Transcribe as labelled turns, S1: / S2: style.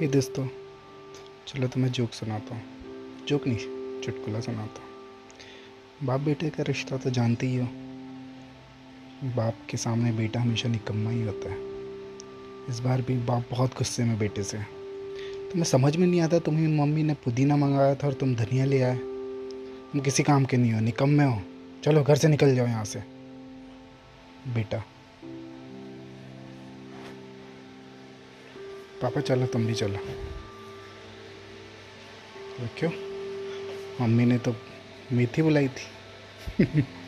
S1: हे दोस्तों। चलो तुम्हें जोक सुनाता हूँ। जोक नहीं, चुटकुला सुनाता हूँ। बाप बेटे का रिश्ता तो जानते ही हो। बाप के सामने बेटा हमेशा निकम्मा ही होता है। इस बार भी बाप बहुत गुस्से में बेटे से। तुम्हें समझ में नहीं आता तुम्हें मम्मी ने पुदीना मंगाया था और तुम धनिया ले आए। तुम किसी काम के नहीं हो, निकम्मे हो। चलो घर से निकल जाओ यहाँ से। बेटा पापा चलो तुम भी चलो क्यों मम्मी ने तो मेथी बुलाई थी।